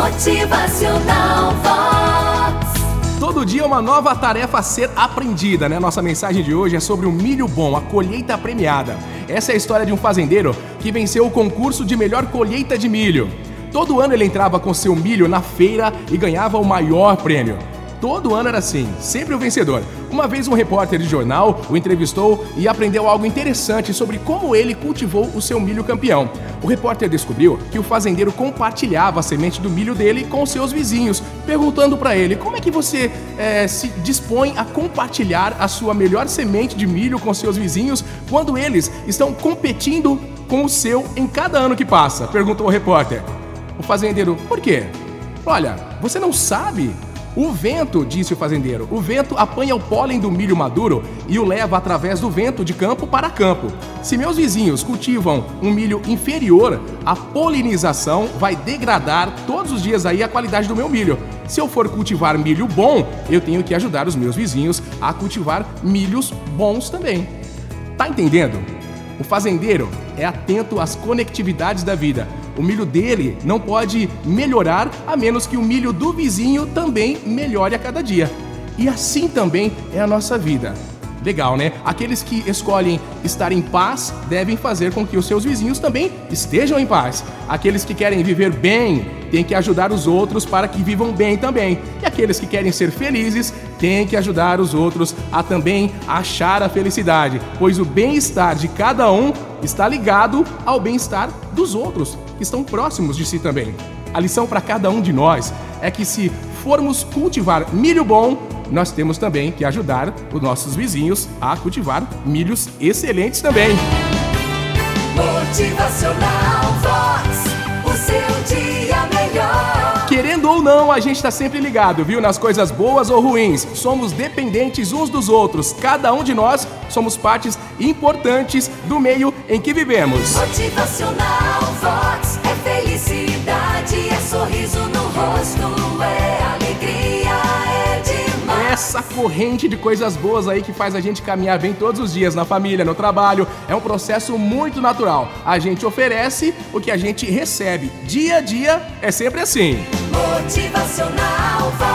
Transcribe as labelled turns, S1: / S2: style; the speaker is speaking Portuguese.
S1: Motivacional Vox.
S2: Todo dia uma nova tarefa a ser aprendida, né? Nossa mensagem de hoje é sobre o milho bom, a colheita premiada. Essa é a história de um fazendeiro que venceu o concurso de melhor colheita de milho. Todo ano ele entrava com seu milho na feira e ganhava o maior prêmio. Todo ano era assim, sempre o vencedor. Uma vez um repórter de jornal o entrevistou e aprendeu algo interessante sobre como ele cultivou o seu milho campeão. O repórter descobriu que o fazendeiro compartilhava a semente do milho dele com seus vizinhos, perguntando para ele como é que você é, se dispõe a compartilhar a sua melhor semente de milho com seus vizinhos quando eles estão competindo com o seu em cada ano que passa? Perguntou o repórter. O fazendeiro, por quê? Olha, você não sabe o vento, disse o fazendeiro, o vento apanha o pólen do milho maduro e o leva através do vento de campo para campo. Se meus vizinhos cultivam um milho inferior, a polinização vai degradar todos os dias aí a qualidade do meu milho. Se eu for cultivar milho bom, eu tenho que ajudar os meus vizinhos a cultivar milhos bons também. Tá entendendo? O fazendeiro é atento às conectividades da vida. O milho dele não pode melhorar a menos que o milho do vizinho também melhore a cada dia. E assim também é a nossa vida. Legal, né? Aqueles que escolhem estar em paz devem fazer com que os seus vizinhos também estejam em paz. Aqueles que querem viver bem têm que ajudar os outros para que vivam bem também. E aqueles que querem ser felizes têm que ajudar os outros a também achar a felicidade, pois o bem-estar de cada um está ligado ao bem-estar dos outros, que estão próximos de si também. A lição para cada um de nós é que se formos cultivar milho bom, nós temos também que ajudar os nossos vizinhos a cultivar milhos excelentes também.
S1: Motivacional Vox. O seu dia melhor.
S2: Querendo ou não, a gente está sempre ligado, viu? Nas coisas boas ou ruins. Somos dependentes uns dos outros. Cada um de nós somos partes importantes do meio em que vivemos.
S1: Motivacional Vox.
S2: Essa corrente de coisas boas aí que faz a gente caminhar bem todos os dias na família, no trabalho, é um processo muito natural. A gente oferece o que a gente recebe. Dia a dia é sempre assim.
S1: Motivacional Vox.